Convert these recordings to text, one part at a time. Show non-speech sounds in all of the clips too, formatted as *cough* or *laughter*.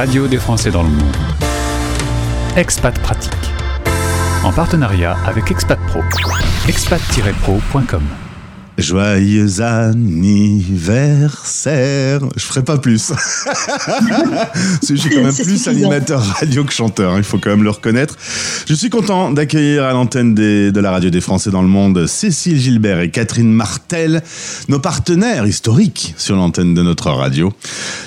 radio des Français dans le monde. Expat Pratique. En partenariat avec Expat Pro. expat-pro.com. Joyeux anniversaire. Je ferai pas plus. *laughs* je suis quand même plus animateur radio que chanteur, hein, il faut quand même le reconnaître. Je suis content d'accueillir à l'antenne de la radio des Français dans le monde Cécile Gilbert et Catherine Martel, nos partenaires historiques sur l'antenne de notre radio.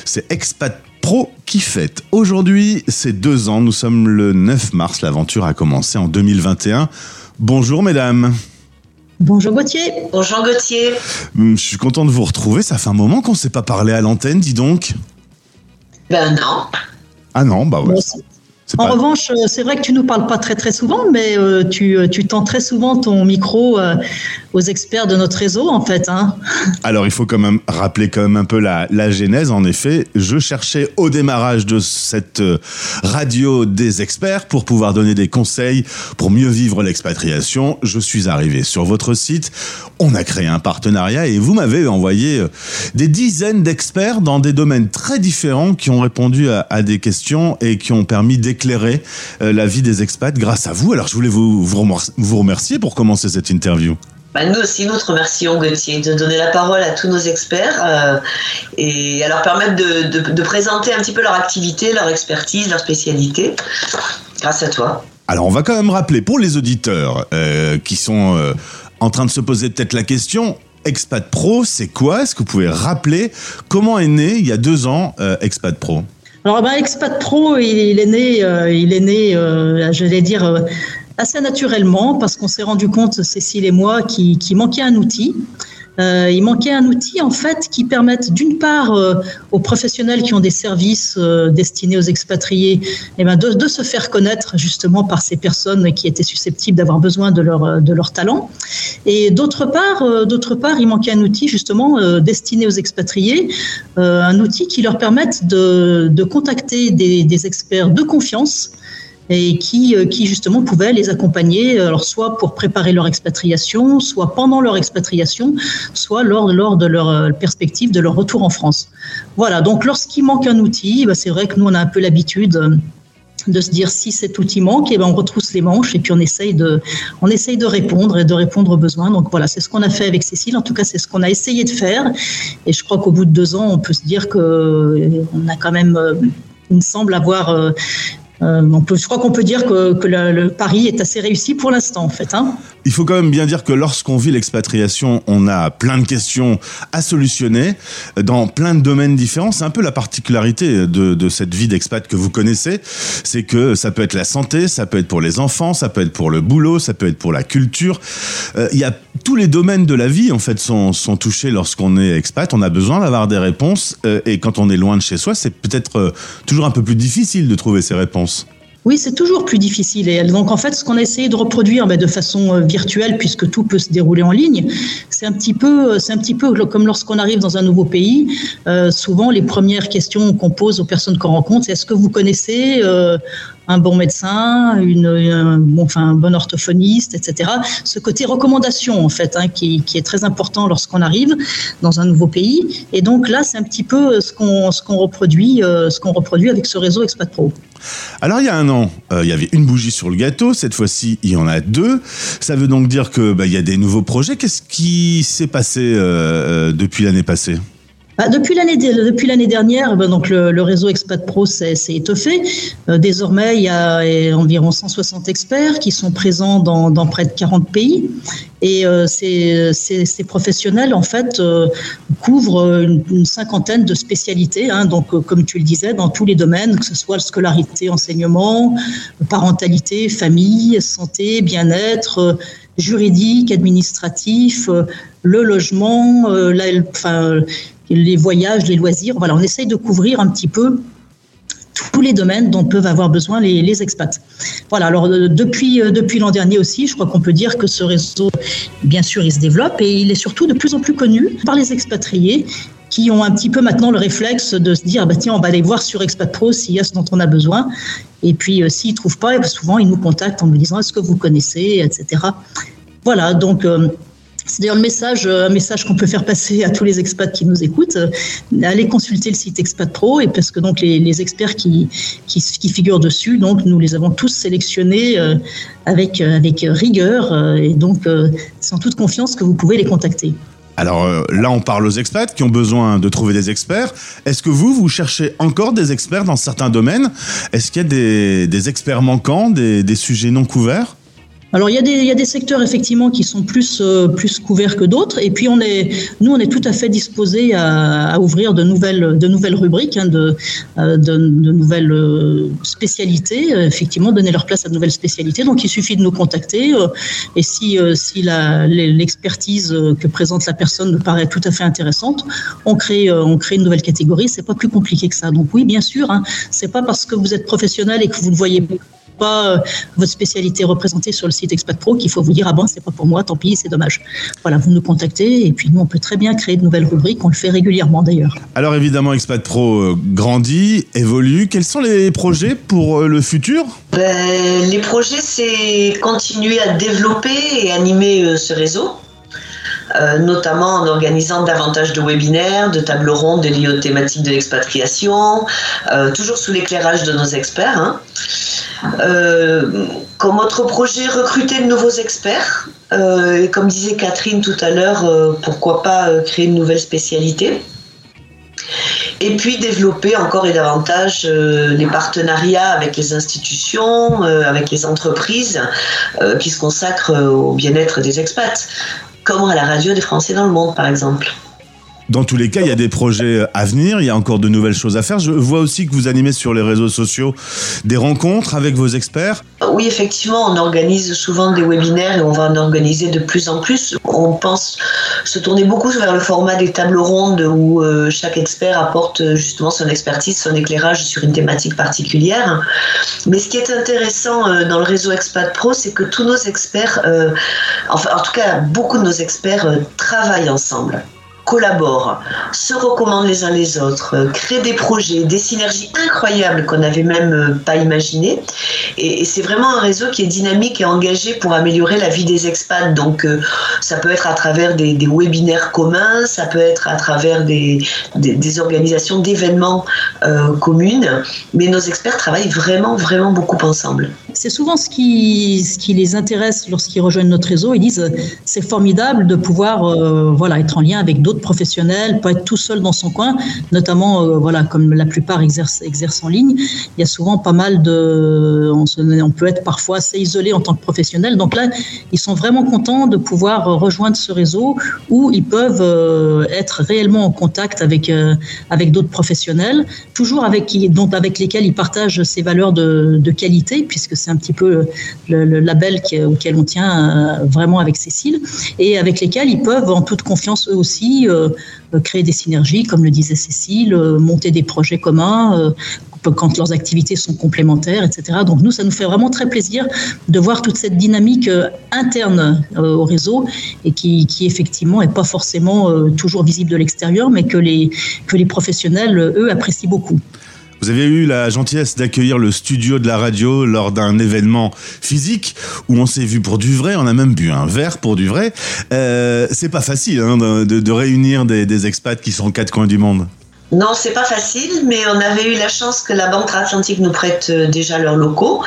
C'est Expat Pro qui fête. Aujourd'hui, c'est deux ans, nous sommes le 9 mars, l'aventure a commencé en 2021. Bonjour mesdames. Bonjour Gauthier. Bonjour Gauthier. Hum, je suis content de vous retrouver. Ça fait un moment qu'on ne s'est pas parlé à l'antenne, dis donc. Ben non. Ah non, bah ouais. En revanche, euh, c'est vrai que tu nous parles pas très très souvent, mais euh, tu, euh, tu tends très souvent ton micro aux experts de notre réseau, en fait. Hein. *laughs* Alors, il faut quand même rappeler quand même un peu la, la genèse. En effet, je cherchais au démarrage de cette radio des experts pour pouvoir donner des conseils pour mieux vivre l'expatriation. Je suis arrivé sur votre site. On a créé un partenariat et vous m'avez envoyé des dizaines d'experts dans des domaines très différents qui ont répondu à, à des questions et qui ont permis d'éclairer éclairer euh, la vie des expats grâce à vous. Alors je voulais vous, vous remercier pour commencer cette interview. Bah, nous aussi, nous te remercions, Gauthier, de donner la parole à tous nos experts euh, et à leur permettre de, présenter un petit peu leur activité, leur expertise, leur spécialité, grâce à toi. Alors, on va quand même rappeler pour les auditeurs euh, qui sont en train de se poser peut-être la question Expat Pro, c'est quoi? Est-ce que vous pouvez rappeler comment est né il y a deux ans Expat Pro? Alors, ben, Expat Pro, il, est né, euh, il est né, euh, j'allais dire, euh, assez naturellement, parce qu'on s'est rendu compte, Cécile et moi, qu'il manquait un outil. Euh, il manquait un outil en fait qui permette d'une part euh, aux professionnels qui ont des services euh, destinés aux expatriés eh ben, de, se faire connaître justement par ces personnes qui étaient susceptibles d'avoir besoin de leur, de leur talent. Et d'autre part, part, il manquait un outil justement destiné aux expatriés, un outil qui leur permette de, de contacter des experts de confiance et qui, euh, qui justement pouvaient les accompagner, euh, alors soit pour préparer leur expatriation, soit pendant leur expatriation, soit lors, lors de leur euh, perspective de leur retour en France. Voilà, donc lorsqu'il manque un outil, bah, c'est vrai que nous, on a un peu l'habitude de se dire si cet outil manque, et eh ben on retrousse les manches et puis on essaye de, on essaye de répondre et de répondre aux besoins. Donc voilà, c'est ce qu'on a fait avec Cécile. En tout cas, c'est ce qu'on a essayé de faire. Et je crois qu'au bout de deux ans, on peut se dire que on a quand même il me semble avoir euh, je crois qu'on peut dire que, le, pari est assez réussi pour l'instant, en fait. Hein. Il faut quand même bien dire que lorsqu'on vit l'expatriation, on a plein de questions à solutionner dans plein de domaines différents. C'est un peu la particularité de, cette vie d'expat que vous connaissez. C'est que ça peut être la santé, ça peut être pour les enfants, ça peut être pour le boulot, ça peut être pour la culture. Euh, il y a tous les domaines de la vie, en fait, sont, touchés lorsqu'on est expat. On a besoin d'avoir des réponses. Euh, et quand on est loin de chez soi, c'est peut-être toujours un peu plus difficile de trouver ces réponses. Oui, c'est toujours plus difficile. Et donc, en fait, ce qu'on a essayé de reproduire mais de façon euh, virtuelle, puisque tout peut se dérouler en ligne, c'est un petit peu, peu comme lorsqu'on arrive dans un nouveau pays. Euh, souvent, les premières questions qu'on pose aux personnes qu'on rencontre, c'est est-ce que vous connaissez euh, un bon médecin, une, un, bon, enfin, un bon orthophoniste, etc. Ce côté recommandation, en fait, hein, qui, qui, est très important lorsqu'on arrive dans un nouveau pays. Et donc là, c'est un petit peu ce qu'on ce qu'on reproduit, qu'on reproduit avec ce réseau Expat Pro. Alors il y a un an, euh, il y avait une bougie sur le gâteau. Cette fois-ci, il y en a deux. Ça veut donc dire que bah, il y a des nouveaux projets. Qu'est-ce qui s'est passé euh, euh, depuis l'année passée? Bah, depuis l'année dernière, bah, donc le, réseau Expat Pro s'est étoffé. désormais, il y a environ 160 experts qui sont présents dans, près de 40 pays. Et euh, ces, professionnels, en fait, euh, couvrent une, cinquantaine de spécialités. Hein, donc, euh, comme tu le disais, dans tous les domaines, que ce soit scolarité, enseignement, parentalité, famille, santé, bien-être, juridique, administratif, le logement, la, les voyages, les loisirs. Voilà, on essaye de couvrir un petit peu tous les domaines dont peuvent avoir besoin les, expats. Voilà, alors euh, depuis, euh, depuis l'an dernier aussi, je crois qu'on peut dire que ce réseau, bien sûr, il se développe et il est surtout de plus en plus connu par les expatriés qui ont un petit peu maintenant le réflexe de se dire, bah, tiens, on va aller voir sur Expat Pro s'il y a ce dont on a besoin. Et puis, euh, s'ils ne trouvent pas, souvent, ils nous contactent en nous disant, est-ce que vous connaissez, etc. Voilà, donc C'est d'ailleurs le message, un message qu'on peut faire passer à tous les expats qui nous écoutent. Allez consulter le site Expat Pro et parce que donc les, experts qui, qui, figurent dessus, donc nous les avons tous sélectionnés avec avec rigueur et donc sans toute confiance que vous pouvez les contacter. Alors euh, là, on parle aux expats qui ont besoin de trouver des experts. Est-ce que vous, vous cherchez encore des experts dans certains domaines? Est-ce qu'il y a des, experts manquants, des sujets non couverts? Alors il y, a des, il y a des secteurs effectivement qui sont plus euh, plus couverts que d'autres, et puis on est nous on est tout à fait disposés à, à ouvrir de nouvelles de nouvelles rubriques, hein, de, euh, de, de nouvelles euh, spécialités, effectivement donner leur place à de nouvelles spécialités. Donc il suffit de nous contacter, et si si l'expertise que présente la personne nous paraît tout à fait intéressante, on crée on crée une nouvelle catégorie. C'est pas plus compliqué que ça. Donc oui, bien sûr, hein, c'est pas parce que vous êtes professionnel et que vous ne voyez pas euh, votre spécialité représentée sur le site Expat Pro qu'il faut vous dire ah bon c'est pas pour moi tant pis c'est dommage voilà vous nous contactez et puis nous on peut très bien créer de nouvelles rubriques on le fait régulièrement d'ailleurs alors évidemment Expat Pro euh, grandit évolue quels sont les projets pour euh, le futur? Ben, les projets c'est continuer à développer et animer ce réseau euh, notamment en organisant davantage de webinaires, de tables rondes liées aux thématiques de l'expatriation, euh, toujours sous l'éclairage de nos experts. Hein. Euh, comme autre projet, recruter de nouveaux experts. et comme disait Catherine tout à l'heure, pourquoi pas créer une nouvelle spécialité et puis développer encore et davantage les partenariats avec les institutions, avec les entreprises qui se consacrent au bien-être des expats comme à la radio des Français dans le monde, par exemple. Dans tous les cas, il y a des projets à venir, il y a encore de nouvelles choses à faire. Je vois aussi que vous animez sur les réseaux sociaux des rencontres avec vos experts. Oui, effectivement, on organise souvent des webinaires et on va en organiser de plus en plus. On pense se tourner beaucoup vers le format des tables rondes où euh, chaque expert apporte euh, justement son expertise, son éclairage sur une thématique particulière. Mais ce qui est intéressant euh, dans le réseau Expat Pro, c'est que tous nos experts, enfin en tout cas beaucoup de nos experts travaillent ensemble collaborent, se recommandent les uns les autres, euh, créent des projets, des synergies incroyables qu'on n'avait même euh, pas imaginées. Et, c'est vraiment un réseau qui est dynamique et engagé pour améliorer la vie des expats. Donc euh, ça peut être à travers des, webinaires communs, ça peut être à travers des, des, organisations d'événements communes, mais nos experts travaillent vraiment, vraiment beaucoup ensemble. C'est souvent ce qui, les intéresse lorsqu'ils rejoignent notre réseau. Ils disent c'est formidable de pouvoir voilà, être en lien avec d'autres professionnels, pas être tout seul dans son coin, notamment euh, voilà comme la plupart exercent, en ligne. Il y a souvent pas mal de, on, peut être parfois assez isolé en tant que professionnel. Donc là, ils sont vraiment contents de pouvoir rejoindre ce réseau où ils peuvent euh, être réellement en contact avec euh, avec d'autres professionnels, toujours avec donc avec lesquels ils partagent ces valeurs de, de qualité, puisque c'est un petit peu le, label auquel on tient vraiment avec Cécile, et avec lesquels ils peuvent en toute confiance eux aussi euh, créer des synergies, comme le disait Cécile, euh, monter des projets communs euh, quand leurs activités sont complémentaires, etc. Donc nous, ça nous fait vraiment très plaisir de voir toute cette dynamique interne au réseau et qui, qui effectivement n'est pas forcément toujours visible de l'extérieur, mais que les, que les professionnels, eux, apprécient beaucoup. Vous avez eu la gentillesse d'accueillir le studio de la radio lors d'un événement physique où on s'est vu pour du vrai. On a même bu un verre pour du vrai. Euh, c'est pas facile hein, de, réunir des, des expats qui sont aux quatre coins du monde. Non, c'est pas facile, mais on avait eu la chance que la Banque Atlantique nous prête euh, déjà leurs locaux.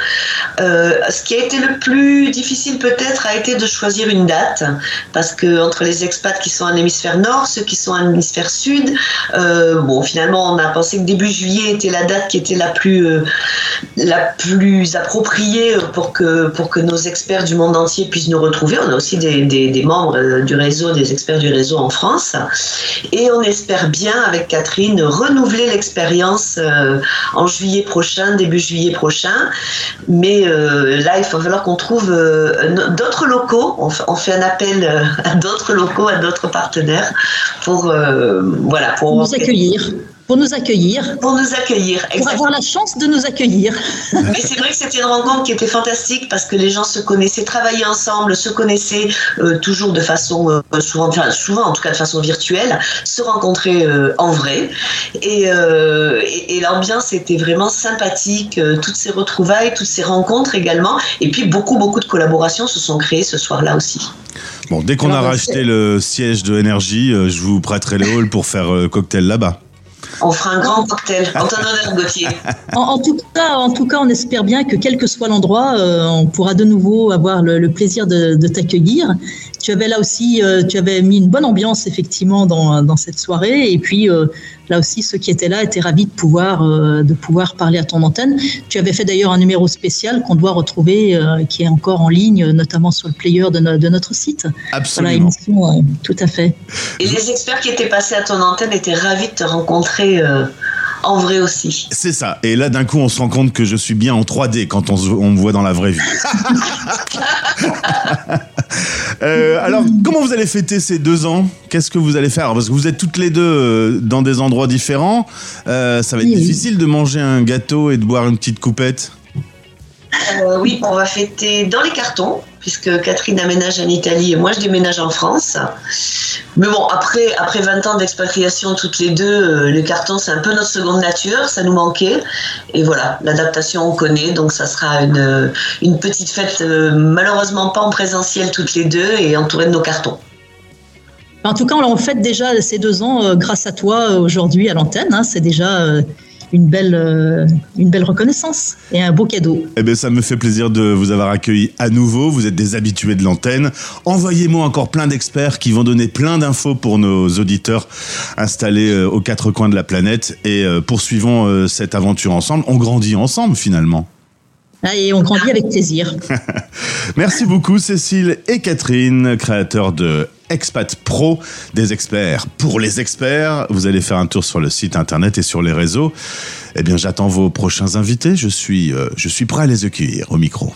Euh, ce qui a été le plus difficile peut-être a été de choisir une date, parce que entre les expats qui sont en hémisphère nord, ceux qui sont en hémisphère sud, euh, bon, finalement, on a pensé que début juillet était la date qui était la plus, la plus appropriée pour que, pour que nos experts du monde entier puissent nous retrouver. On a aussi des, des, des membres du réseau, des experts du réseau en France, et on espère bien avec Catherine renouveler l'expérience euh, en juillet prochain, début juillet prochain. Mais euh, là, il va falloir qu'on trouve euh, d'autres locaux. On, fait un appel à d'autres locaux, à d'autres partenaires pour, voilà, pour nous accueillir. Pour nous accueillir. Pour nous accueillir, exactement. Pour avoir la chance de nous accueillir. *laughs* Mais c'est vrai que c'était une rencontre qui était fantastique parce que les gens se connaissaient, travaillaient ensemble, se connaissaient euh, toujours de façon, euh, souvent, enfin, souvent en tout cas de façon virtuelle, se rencontraient euh, en vrai. Et, et, et l'ambiance était vraiment sympathique, toutes ces retrouvailles, toutes ces rencontres également. Et puis beaucoup, beaucoup de collaborations se sont créées ce soir-là aussi. Bon, dès qu'on a racheté le siège de énergie, je vous prêterai le hall pour faire cocktail là-bas. On fera un grand cocktail en ton honneur, Gauthier. En, tout cas, en tout cas, on espère bien que quel que soit l'endroit, euh, on pourra de nouveau avoir le, plaisir de, t'accueillir. Tu avais là aussi, euh, tu avais mis une bonne ambiance effectivement dans, dans cette soirée, et puis euh, là aussi, ceux qui étaient là étaient ravis de pouvoir de pouvoir parler à ton antenne. Tu avais fait d'ailleurs un numéro spécial qu'on doit retrouver, qui est encore en ligne, notamment sur le player de, de notre site. Absolument. tout à fait. Et les experts qui étaient passés à ton antenne étaient ravis de te rencontrer euh, en vrai aussi. C'est ça. Et là, d'un coup, on se rend compte que je suis bien en 3D quand on, me voit dans la vraie vie. *laughs* Euh, alors, comment vous allez fêter ces deux ans? Qu'est-ce que vous allez faire? Parce que vous êtes toutes les deux euh, dans des endroits différents. ça va être difficile de manger un gâteau et de boire une petite coupette? oui, on va fêter dans les cartons puisque Catherine aménage en Italie et moi je déménage en France. Mais bon, après, après 20 ans d'expatriation toutes les deux, euh, les cartons c'est un peu notre seconde nature, ça nous manquait. Et voilà, l'adaptation on connaît, donc ça sera une, une petite fête, euh, malheureusement pas en présentiel toutes les deux et entourée de nos cartons. En tout cas, on fête déjà ces deux ans euh, grâce à toi aujourd'hui à l'antenne. Hein. c'est déjà une belle, euh, une belle reconnaissance et un beau cadeau. Eh bien, ça me fait plaisir de vous avoir accueilli à nouveau. Vous êtes des habitués de l'antenne. Envoyez-moi encore plein d'experts qui vont donner plein d'infos pour nos auditeurs installés euh, aux quatre coins de la planète et euh, poursuivons cette aventure ensemble. On grandit ensemble finalement. Et on grandit avec plaisir. *laughs* Merci beaucoup Cécile et Catherine, créateurs de Expat Pro, des experts pour les experts. Vous allez faire un tour sur le site internet et sur les réseaux. Eh bien, j'attends vos prochains invités. Je suis, euh, je suis prêt à les accueillir au micro.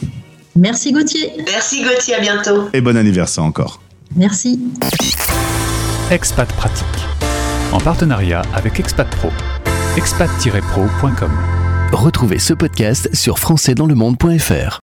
Merci Gauthier. Merci Gauthier, à bientôt. Et bon anniversaire encore. Merci. Expat Pratique, en partenariat avec Expat Pro. expat-pro.com. Retrouvez ce podcast sur françaisdanslemonde.fr.